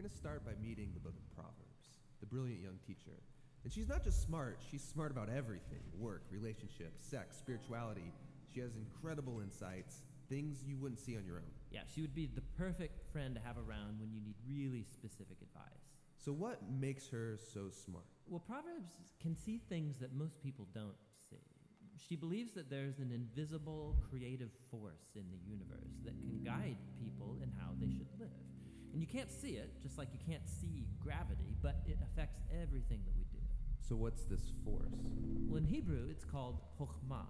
going to start by meeting the book of Proverbs, the brilliant young teacher. And she's not just smart, she's smart about everything work, relationships, sex, spirituality. She has incredible insights, things you wouldn't see on your own. Yeah, she would be the perfect friend to have around when you need really specific advice. So, what makes her so smart? Well, Proverbs can see things that most people don't see. She believes that there's an invisible creative force in the universe that can guide people in how they should live. And you can't see it, just like you can't see gravity, but it affects everything that we do. So, what's this force? Well, in Hebrew, it's called chokhmah,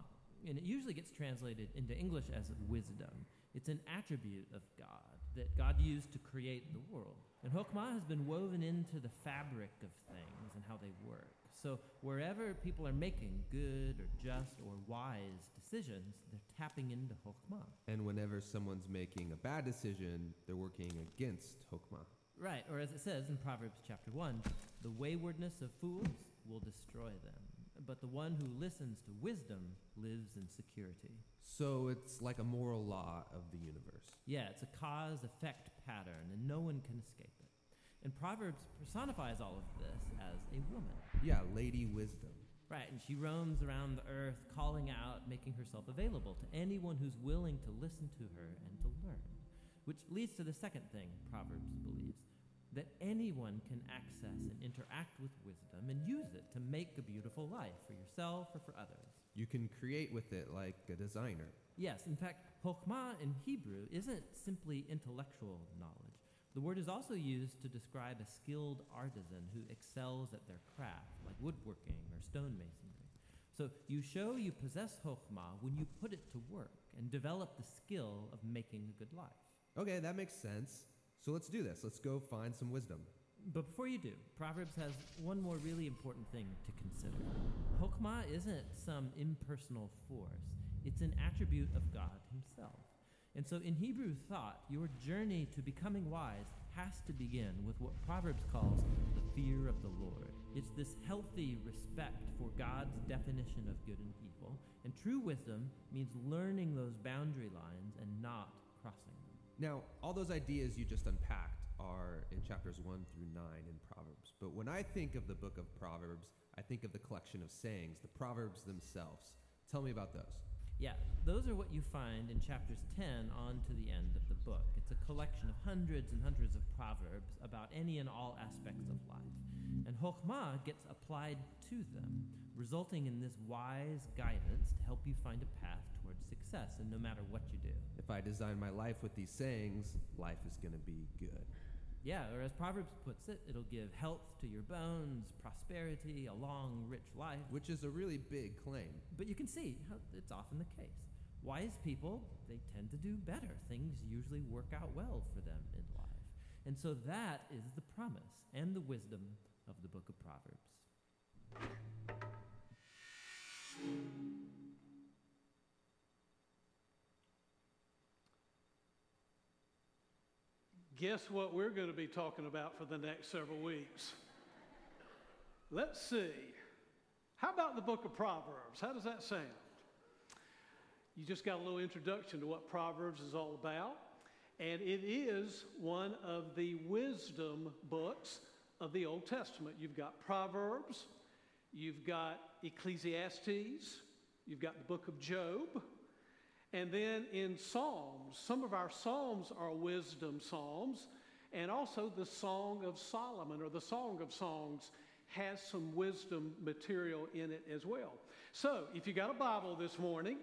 and it usually gets translated into English as wisdom. It's an attribute of God that God used to create the world. And Chokhmah has been woven into the fabric of things and how they work. So wherever people are making good or just or wise decisions, they're tapping into Chokhmah. And whenever someone's making a bad decision, they're working against Chokhmah. Right, or as it says in Proverbs chapter 1, the waywardness of fools will destroy them, but the one who listens to wisdom lives in security. So it's like a moral law of the universe. Yeah, it's a cause effect pattern, and no one can escape it. And Proverbs personifies all of this as a woman. Yeah, Lady Wisdom. Right, and she roams around the earth calling out, making herself available to anyone who's willing to listen to her and to learn. Which leads to the second thing Proverbs believes that anyone can access and interact with wisdom and use it to make a beautiful life for yourself or for others. You can create with it like a designer. Yes, in fact, chokhmah in Hebrew isn't simply intellectual knowledge. The word is also used to describe a skilled artisan who excels at their craft, like woodworking or stonemasonry. So you show you possess chokhmah when you put it to work and develop the skill of making a good life. Okay, that makes sense. So let's do this. Let's go find some wisdom. But before you do, Proverbs has one more really important thing to consider. Chokhmah isn't some impersonal force, it's an attribute of God Himself. And so in Hebrew thought, your journey to becoming wise has to begin with what Proverbs calls the fear of the Lord. It's this healthy respect for God's definition of good and evil. And true wisdom means learning those boundary lines and not crossing them. Now, all those ideas you just unpacked are in chapters 1 through 9 in Proverbs. But when I think of the book of Proverbs, I think of the collection of sayings, the Proverbs themselves. Tell me about those. Yeah, those are what you find in chapters 10 on to the end of the book. It's a collection of hundreds and hundreds of proverbs about any and all aspects of life. And Chokhmah gets applied to them, resulting in this wise guidance to help you find a path towards success, and no matter what you do. If I design my life with these sayings, life is going to be good. Yeah, or as Proverbs puts it, it'll give health to your bones, prosperity, a long, rich life. Which is a really big claim. But you can see how it's often the case. Wise people, they tend to do better. Things usually work out well for them in life. And so that is the promise and the wisdom of the book of Proverbs. Guess what we're going to be talking about for the next several weeks? Let's see. How about the book of Proverbs? How does that sound? You just got a little introduction to what Proverbs is all about. And it is one of the wisdom books of the Old Testament. You've got Proverbs, you've got Ecclesiastes, you've got the book of Job, and then in Psalms, some of our Psalms are wisdom Psalms, and also the Song of Solomon or the Song of Songs has some wisdom material in it as well. So if you got a Bible this morning,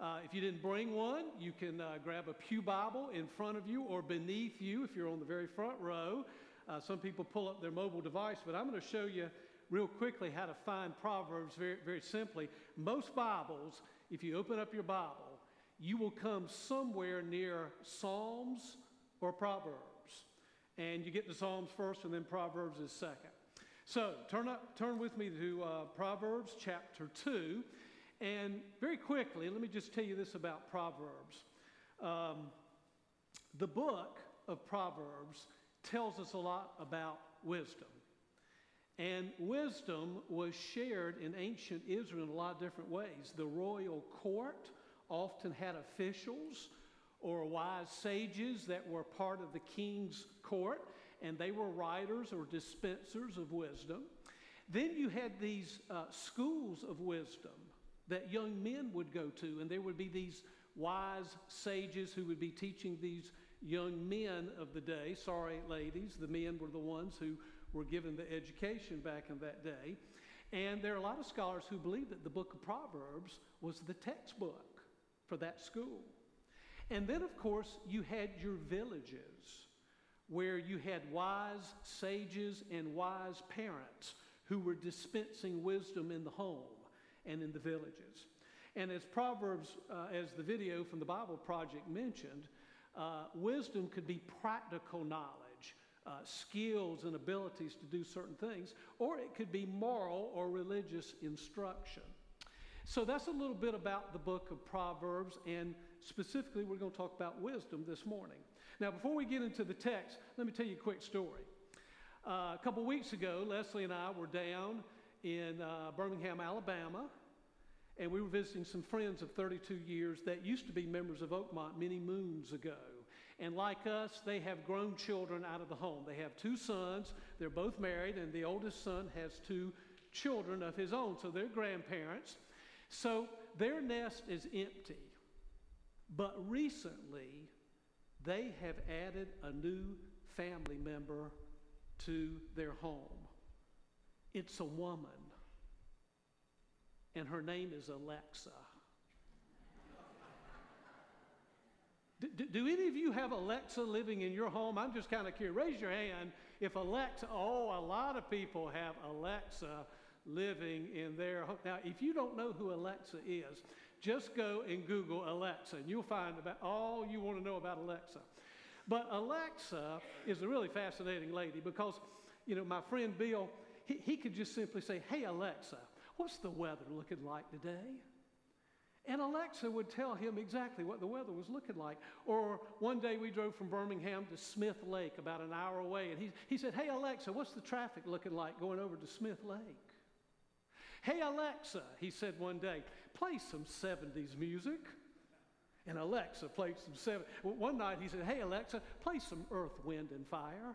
uh, if you didn't bring one, you can uh, grab a Pew Bible in front of you or beneath you if you're on the very front row. Uh, some people pull up their mobile device, but I'm going to show you real quickly how to find Proverbs very, very simply. Most Bibles, if you open up your Bible, you will come somewhere near Psalms or Proverbs. And you get to Psalms first, and then Proverbs is second. So turn, up, turn with me to uh, Proverbs chapter 2. And very quickly, let me just tell you this about Proverbs. Um, the book of Proverbs tells us a lot about wisdom. And wisdom was shared in ancient Israel in a lot of different ways. The royal court often had officials or wise sages that were part of the king's court. and they were writers or dispensers of wisdom. Then you had these uh, schools of wisdom that young men would go to, and there would be these wise sages who would be teaching these young men of the day. Sorry, ladies, the men were the ones who were given the education back in that day. And there are a lot of scholars who believe that the book of Proverbs was the textbook for that school. And then, of course, you had your villages where you had wise sages and wise parents who were dispensing wisdom in the home and in the villages. And as Proverbs, uh, as the video from the Bible Project mentioned, uh, wisdom could be practical knowledge, uh, skills and abilities to do certain things, or it could be moral or religious instruction. So that's a little bit about the book of Proverbs, and specifically, we're going to talk about wisdom this morning. Now, before we get into the text, let me tell you a quick story. Uh, a couple weeks ago, Leslie and I were down in uh, Birmingham, Alabama, and we were visiting some friends of 32 years that used to be members of Oakmont many moons ago. And like us, they have grown children out of the home. They have two sons, they're both married, and the oldest son has two children of his own, so they're grandparents. So their nest is empty. But recently, they have added a new family member to their home. It's a woman and her name is Alexa. do, do, any of you have Alexa living in your home? I'm just kind of curious. Raise your hand if Alexa, oh, a lot of people have Alexa living in their home. Now, if you don't know who Alexa is, just go and Google Alexa, and you'll find about all you want to know about Alexa. But Alexa is a really fascinating lady because, you know, my friend Bill, he, he could just simply say, Hey, Alexa, What's the weather looking like today? And Alexa would tell him exactly what the weather was looking like. Or one day we drove from Birmingham to Smith Lake, about an hour away, and he, he said, Hey, Alexa, what's the traffic looking like going over to Smith Lake? Hey, Alexa, he said one day, play some 70s music. And Alexa played some 70s. One night he said, Hey, Alexa, play some Earth, Wind, and Fire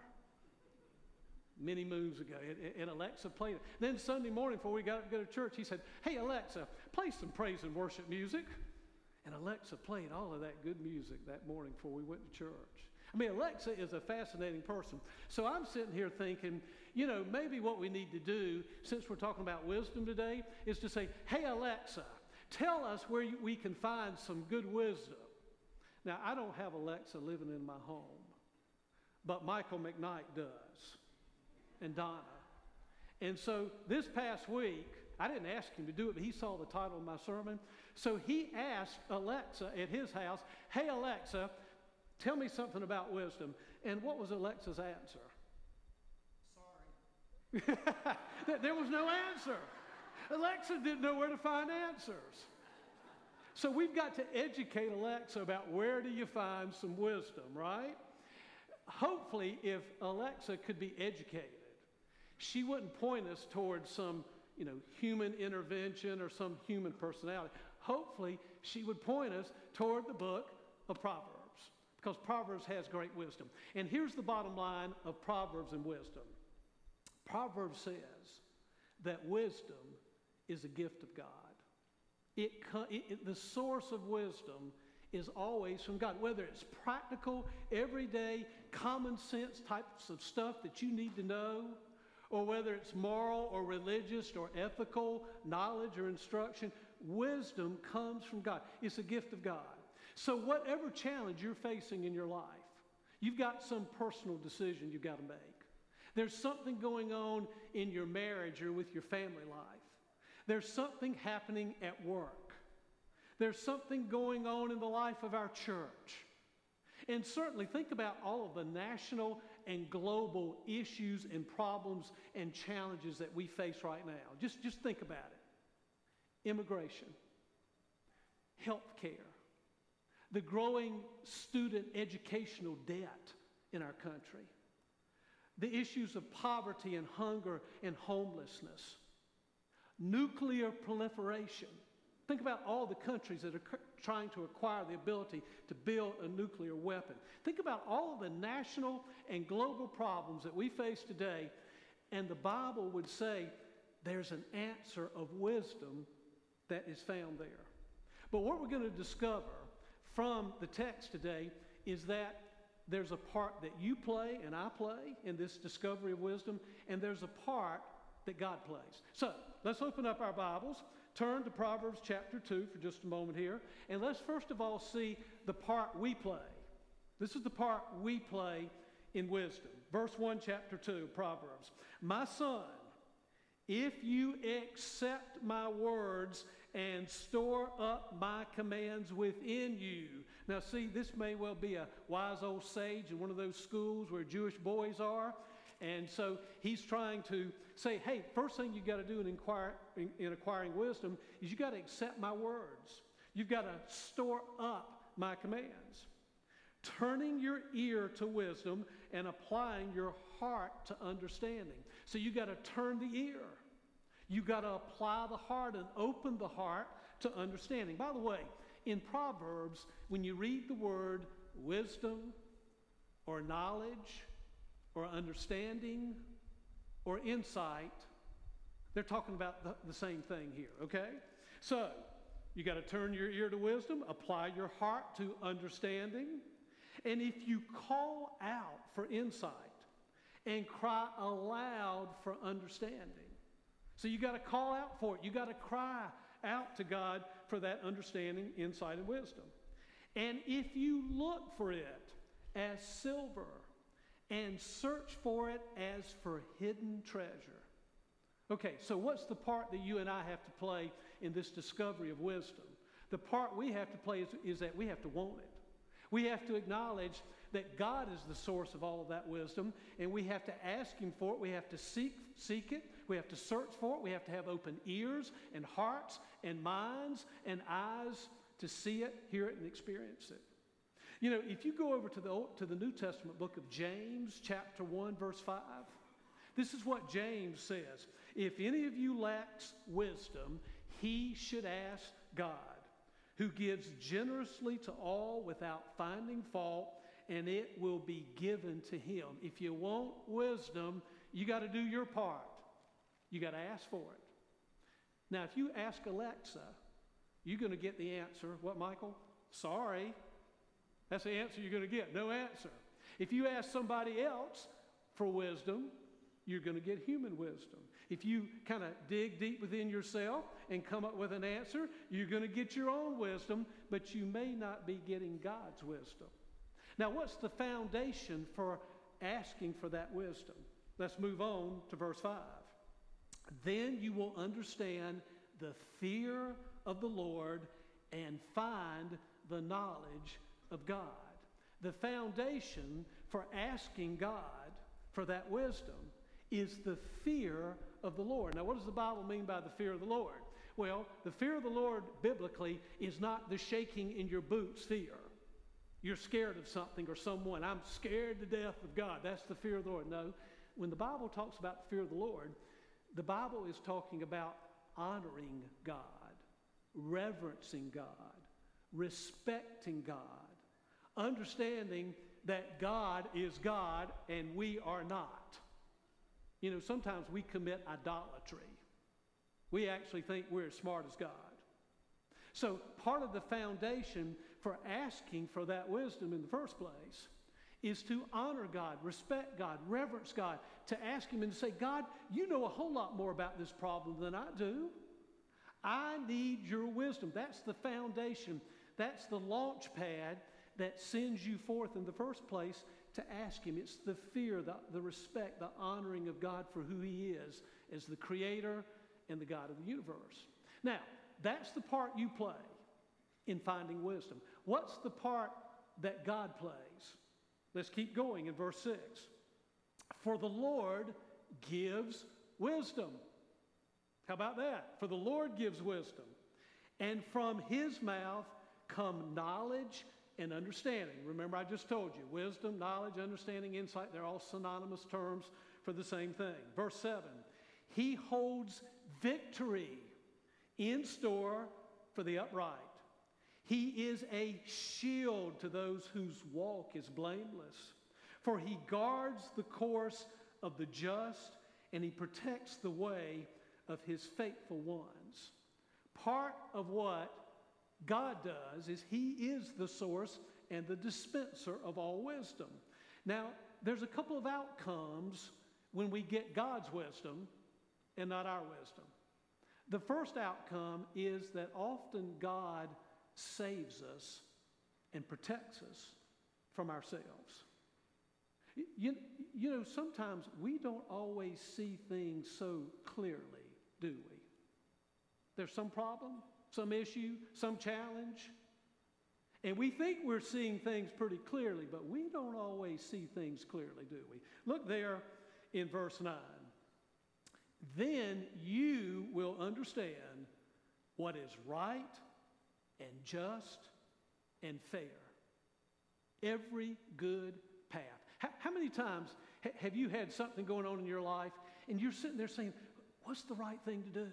many moons ago, and Alexa played it. Then Sunday morning, before we got up to go to church, he said, Hey, Alexa, play some praise and worship music. And Alexa played all of that good music that morning before we went to church. I mean, Alexa is a fascinating person. So I'm sitting here thinking, you know, maybe what we need to do, since we're talking about wisdom today, is to say, Hey, Alexa, tell us where we can find some good wisdom. Now, I don't have Alexa living in my home, but Michael McKnight does and Donna. And so this past week, I didn't ask him to do it, but he saw the title of my sermon. So he asked Alexa at his house, Hey, Alexa, tell me something about wisdom. And what was Alexa's answer? There was no answer. Alexa didn't know where to find answers. So we've got to educate Alexa about where do you find some wisdom, right? Hopefully, if Alexa could be educated, she wouldn't point us towards some, you know, human intervention or some human personality. Hopefully, she would point us toward the book of Proverbs because Proverbs has great wisdom. And here's the bottom line of Proverbs and wisdom Proverbs says that wisdom is a gift of God. It, it, the source of wisdom is always from God, whether it's practical, everyday, common sense types of stuff that you need to know or whether it's moral or religious or ethical knowledge or instruction, wisdom comes from God. It's a gift of God. So, whatever challenge you're facing in your life, you've got some personal decision you've got to make. There's something going on in your marriage or with your family life. There's something happening at work. There's something going on in the life of our church. And certainly think about all of the national and global issues and problems and challenges that we face right now. Just, just think about it immigration, health care, the growing student educational debt in our country, the issues of poverty and hunger and homelessness, nuclear proliferation, Think about all the countries that are trying to acquire the ability to build a nuclear weapon. Think about all of the national and global problems that we face today, and the Bible would say there's an answer of wisdom that is found there. But what we're going to discover from the text today is that there's a part that you play and I play in this discovery of wisdom, and there's a part that God plays. So let's open up our Bibles turn to Proverbs chapter 2 for just a moment here, and let's first of all see the part we play. This is the part we play in wisdom. Verse 1, chapter 2, Proverbs. My son, if you accept my words and store up my commands within you. Now, see, this may well be a wise old sage in one of those schools where Jewish boys are. And so he's trying to say, hey, first thing you've got to do in, inquire, in, in acquiring wisdom is you've got to accept my words. You've got to store up my commands. Turning your ear to wisdom and applying your heart to understanding. So you've got to turn the ear. You've got to apply the heart and open the heart to understanding. By the way, in Proverbs, when you read the word wisdom or knowledge or understanding or insight, they're talking about the, the same thing here, okay? So, you got to turn your ear to wisdom, apply your heart to understanding. And if you call out for insight and cry aloud for understanding, so you got to call out for it. You got to cry out to God for that understanding, insight, and wisdom. And if you look for it as silver and search for it as for hidden treasure. Okay, so what's the part that you and I have to play in this discovery of wisdom? The part we have to play is, is that we have to want it. We have to acknowledge that God is the source of all of that wisdom, and we have to ask Him for it. We have to seek, seek it. We have to search for it. We have to have open ears and hearts and minds and eyes to see it, hear it, and experience it. You know, if you go over to the, Old, to the New Testament book of James, chapter 1, verse 5, this is what James says If any of you lacks wisdom, he should ask God, who gives generously to all without finding fault, and it will be given to him. If you want wisdom, you got to do your part. You got to ask for it. Now, if you ask Alexa, you're going to get the answer. What, Michael? Sorry. That's the answer you're going to get. No answer. If you ask somebody else for wisdom, you're going to get human wisdom. If you kind of dig deep within yourself and come up with an answer, you're going to get your own wisdom, but you may not be getting God's wisdom. Now, what's the foundation for asking for that wisdom? Let's move on to verse 5. Then you will understand the fear of the Lord and find the knowledge of God. The foundation for asking God for that wisdom is the fear of the Lord. Now, what does the Bible mean by the fear of the Lord? Well, the fear of the Lord biblically is not the shaking in your boots fear. You're scared of something or someone. I'm scared to death of God. That's the fear of the Lord. No, when the Bible talks about the fear of the Lord, the Bible is talking about honoring God, reverencing God, respecting God, understanding that God is God and we are not. You know, sometimes we commit idolatry. We actually think we're as smart as God. So, part of the foundation for asking for that wisdom in the first place is to honor God, respect God, reverence God, to ask Him and to say, God, you know a whole lot more about this problem than I do. I need your wisdom. That's the foundation, that's the launch pad that sends you forth in the first place to ask Him. It's the fear, the, the respect, the honoring of God for who He is as the Creator and the God of the universe. Now, that's the part you play in finding wisdom. What's the part that God plays? Let's keep going in verse 6. For the Lord gives wisdom. How about that? For the Lord gives wisdom. And from his mouth come knowledge and understanding. Remember, I just told you wisdom, knowledge, understanding, insight, they're all synonymous terms for the same thing. Verse 7 He holds victory in store for the upright. He is a shield to those whose walk is blameless. For he guards the course of the just and he protects the way of his faithful ones. Part of what God does is he is the source and the dispenser of all wisdom. Now, there's a couple of outcomes when we get God's wisdom and not our wisdom. The first outcome is that often God saves us and protects us from ourselves. You, you know, sometimes we don't always see things so clearly, do we? There's some problem, some issue, some challenge. And we think we're seeing things pretty clearly, but we don't always see things clearly, do we? Look there in verse 9. Then you will understand what is right and just and fair. Every good path. How, how many times ha- have you had something going on in your life and you're sitting there saying, What's the right thing to do?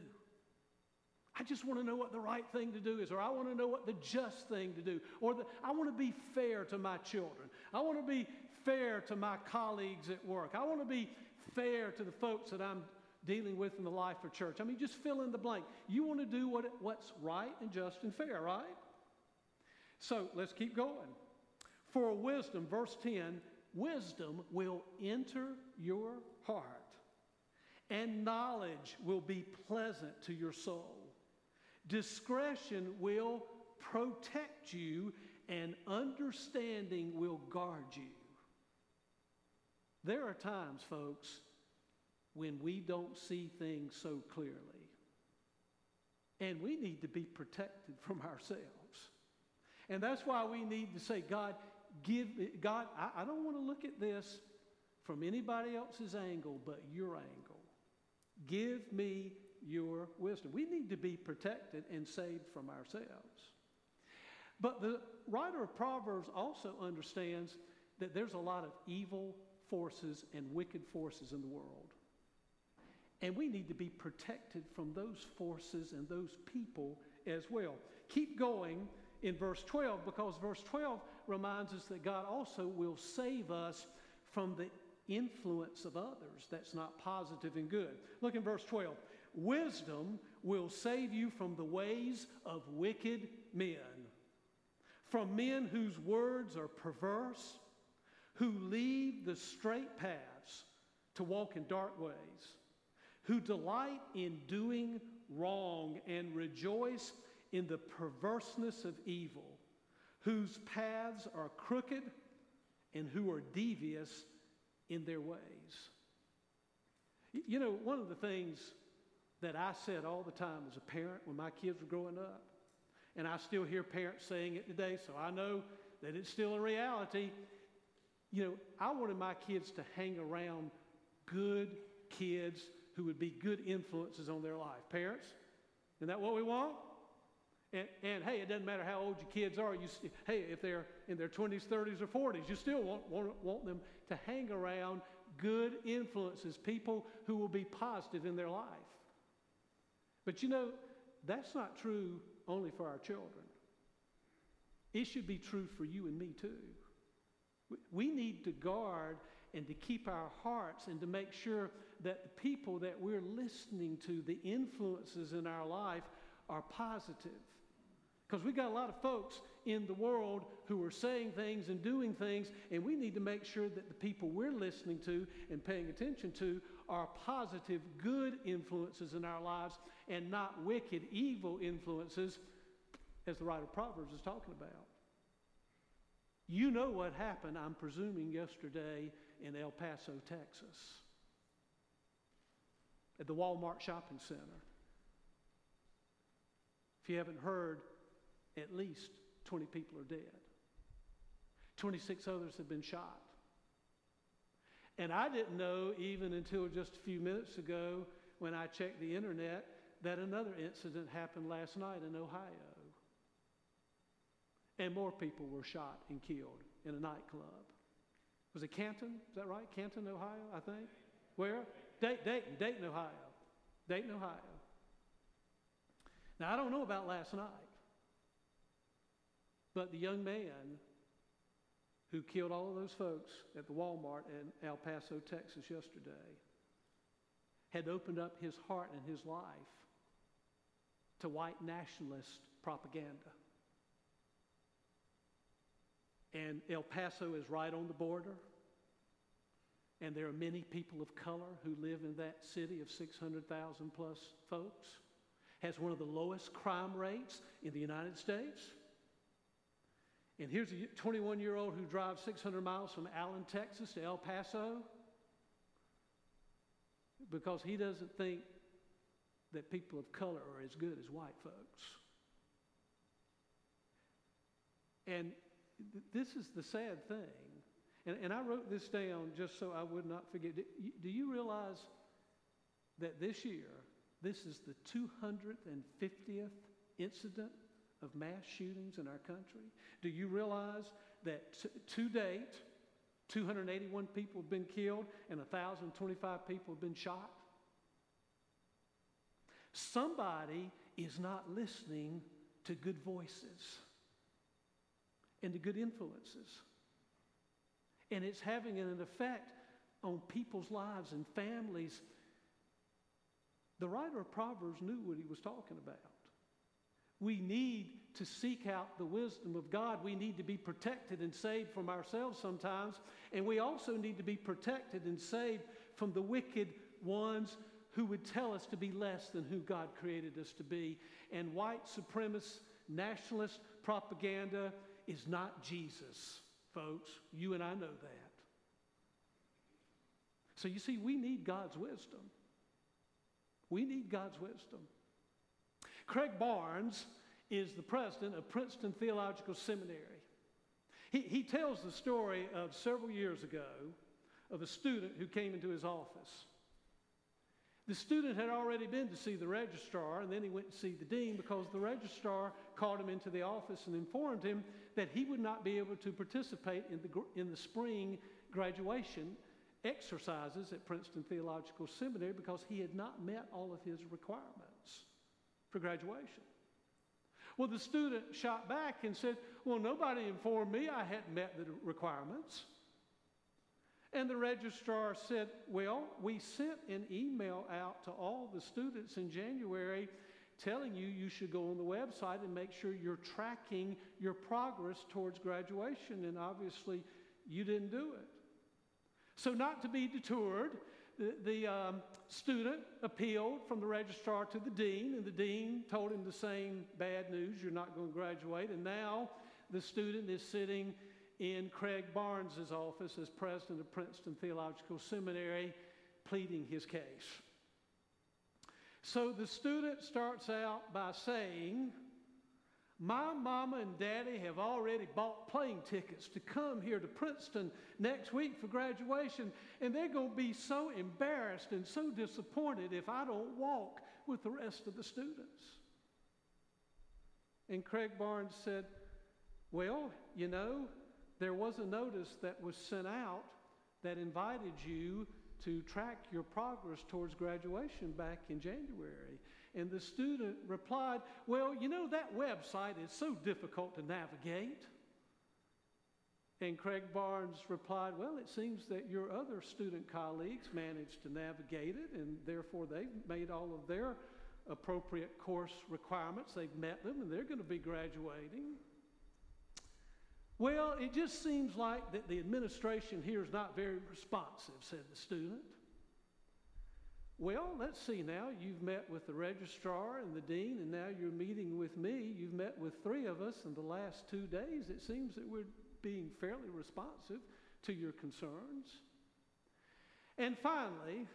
I just want to know what the right thing to do is, or I want to know what the just thing to do, or the, I want to be fair to my children. I want to be fair to my colleagues at work. I want to be fair to the folks that I'm dealing with in the life of church. I mean, just fill in the blank. You want to do what, what's right and just and fair, right? So let's keep going. For wisdom, verse 10 wisdom will enter your heart, and knowledge will be pleasant to your soul. Discretion will protect you, and understanding will guard you. There are times, folks, when we don't see things so clearly. And we need to be protected from ourselves. And that's why we need to say, God, give God, I, I don't want to look at this from anybody else's angle but your angle. Give me your wisdom. We need to be protected and saved from ourselves. But the writer of Proverbs also understands that there's a lot of evil forces and wicked forces in the world. And we need to be protected from those forces and those people as well. Keep going in verse 12 because verse 12 reminds us that God also will save us from the influence of others that's not positive and good. Look in verse 12. Wisdom will save you from the ways of wicked men, from men whose words are perverse, who leave the straight paths to walk in dark ways, who delight in doing wrong and rejoice in the perverseness of evil, whose paths are crooked and who are devious in their ways. You know, one of the things that I said all the time as a parent when my kids were growing up. And I still hear parents saying it today, so I know that it's still a reality. You know, I wanted my kids to hang around good kids who would be good influences on their life. Parents, isn't that what we want? And, and hey, it doesn't matter how old your kids are. You, hey, if they're in their 20s, 30s, or 40s, you still want, want, want them to hang around good influences, people who will be positive in their life. But you know, that's not true only for our children. It should be true for you and me too. We need to guard and to keep our hearts and to make sure that the people that we're listening to, the influences in our life, are positive. Because we've got a lot of folks in the world who are saying things and doing things, and we need to make sure that the people we're listening to and paying attention to are positive, good influences in our lives and not wicked, evil influences, as the writer of Proverbs is talking about. You know what happened, I'm presuming, yesterday in El Paso, Texas, at the Walmart shopping center. If you haven't heard, at least 20 people are dead. 26 others have been shot. And I didn't know even until just a few minutes ago when I checked the internet that another incident happened last night in Ohio. And more people were shot and killed in a nightclub. Was it Canton? Is that right? Canton, Ohio, I think? Where? Dayton, Dayton, Dayton, Ohio. Dayton, Ohio. Now, I don't know about last night. But the young man who killed all of those folks at the Walmart in El Paso, Texas, yesterday, had opened up his heart and his life to white nationalist propaganda. And El Paso is right on the border. And there are many people of color who live in that city of 600,000 plus folks. Has one of the lowest crime rates in the United States. And here's a 21 year old who drives 600 miles from Allen, Texas to El Paso because he doesn't think that people of color are as good as white folks. And this is the sad thing. And, and I wrote this down just so I would not forget. Do you, do you realize that this year, this is the 250th incident of mass shootings in our country? Do you realize that t- to date, 281 people have been killed and 1,025 people have been shot? Somebody is not listening to good voices and to good influences. And it's having an effect on people's lives and families. The writer of Proverbs knew what he was talking about. We need to seek out the wisdom of God. We need to be protected and saved from ourselves sometimes. And we also need to be protected and saved from the wicked ones who would tell us to be less than who God created us to be. And white supremacist, nationalist propaganda is not Jesus, folks. You and I know that. So you see, we need God's wisdom. We need God's wisdom. Craig Barnes is the president of Princeton Theological Seminary. He, he tells the story of several years ago of a student who came into his office. The student had already been to see the registrar, and then he went to see the dean because the registrar called him into the office and informed him that he would not be able to participate in the, in the spring graduation exercises at Princeton Theological Seminary because he had not met all of his requirements for graduation. Well, the student shot back and said, Well, nobody informed me I hadn't met the requirements. And the registrar said, Well, we sent an email out to all the students in January telling you you should go on the website and make sure you're tracking your progress towards graduation. And obviously, you didn't do it. So, not to be deterred, the, the um, student appealed from the registrar to the dean, and the dean told him the same bad news you're not going to graduate. And now the student is sitting in Craig Barnes's office as president of Princeton Theological Seminary, pleading his case. So the student starts out by saying, my mama and daddy have already bought plane tickets to come here to Princeton next week for graduation, and they're going to be so embarrassed and so disappointed if I don't walk with the rest of the students. And Craig Barnes said, Well, you know, there was a notice that was sent out that invited you to track your progress towards graduation back in January. And the student replied, Well, you know, that website is so difficult to navigate. And Craig Barnes replied, Well, it seems that your other student colleagues managed to navigate it, and therefore they've made all of their appropriate course requirements. They've met them, and they're going to be graduating. Well, it just seems like that the administration here is not very responsive, said the student. Well, let's see now. You've met with the registrar and the dean, and now you're meeting with me. You've met with three of us in the last two days. It seems that we're being fairly responsive to your concerns. And finally,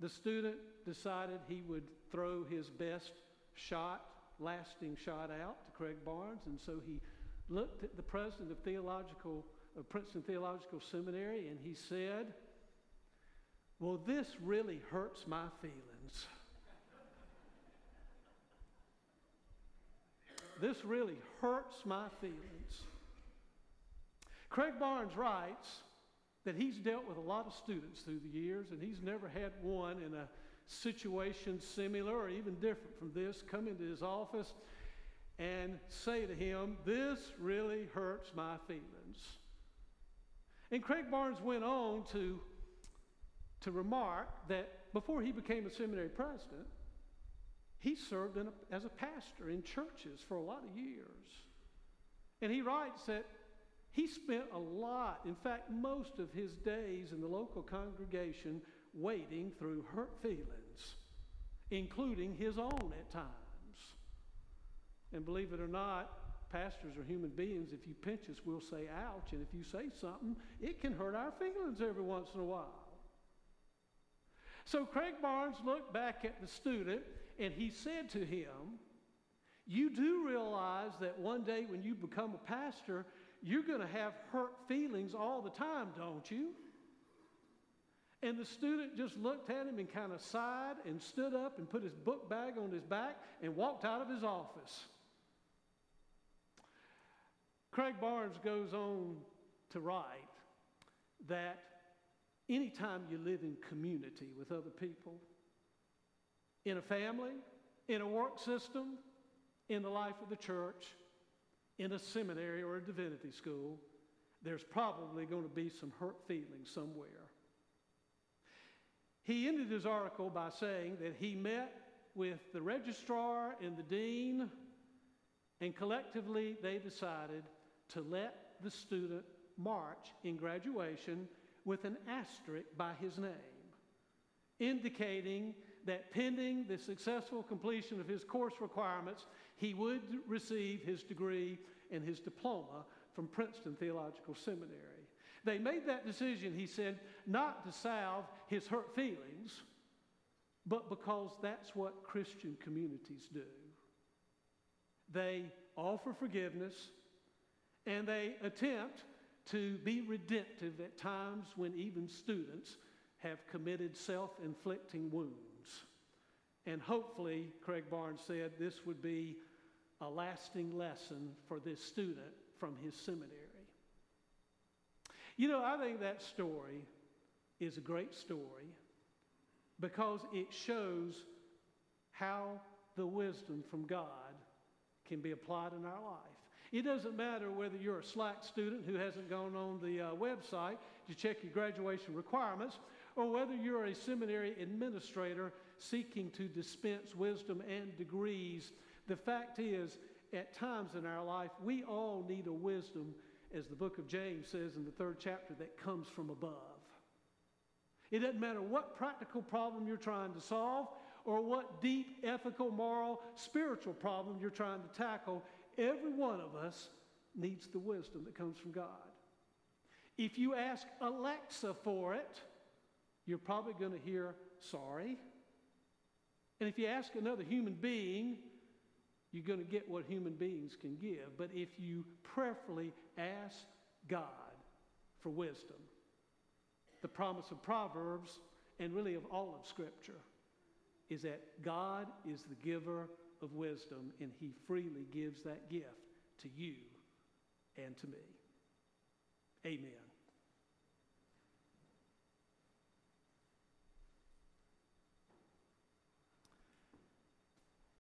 the student decided he would throw his best shot, lasting shot out to Craig Barnes, and so he looked at the president of theological of Princeton Theological Seminary and he said, "Well, this really hurts my feelings." this really hurts my feelings. Craig Barnes writes that he's dealt with a lot of students through the years, and he's never had one in a situation similar or even different from this come into his office and say to him, This really hurts my feelings. And Craig Barnes went on to, to remark that before he became a seminary president, he served a, as a pastor in churches for a lot of years. And he writes that he spent a lot, in fact, most of his days in the local congregation waiting through hurt feelings, including his own at times. And believe it or not, pastors are human beings. If you pinch us, we'll say ouch. And if you say something, it can hurt our feelings every once in a while. So Craig Barnes looked back at the student and he said to him, You do realize that one day when you become a pastor, you're going to have hurt feelings all the time, don't you? And the student just looked at him and kind of sighed and stood up and put his book bag on his back and walked out of his office. Craig Barnes goes on to write that anytime you live in community with other people, in a family, in a work system, in the life of the church, in a seminary or a divinity school, there's probably going to be some hurt feelings somewhere. He ended his article by saying that he met with the registrar and the dean, and collectively they decided to let the student march in graduation with an asterisk by his name, indicating that pending the successful completion of his course requirements, he would receive his degree and his diploma from Princeton Theological Seminary. They made that decision, he said, not to salve his hurt feelings, but because that's what Christian communities do. They offer forgiveness and they attempt to be redemptive at times when even students have committed self inflicting wounds. And hopefully, Craig Barnes said this would be a lasting lesson for this student from his seminary. You know, I think that story is a great story because it shows how the wisdom from God can be applied in our life. It doesn't matter whether you're a slack student who hasn't gone on the uh, website to check your graduation requirements, or whether you're a seminary administrator seeking to dispense wisdom and degrees. The fact is, at times in our life, we all need a wisdom, as the book of James says in the third chapter, that comes from above. It doesn't matter what practical problem you're trying to solve or what deep ethical, moral, spiritual problem you're trying to tackle, Every one of us needs the wisdom that comes from God. If you ask Alexa for it, you're probably going to hear sorry. And if you ask another human being, you're going to get what human beings can give. But if you prayerfully ask God for wisdom, the promise of Proverbs and really of all of Scripture is that God is the giver of wisdom, and He freely gives that gift to you and to me. Amen.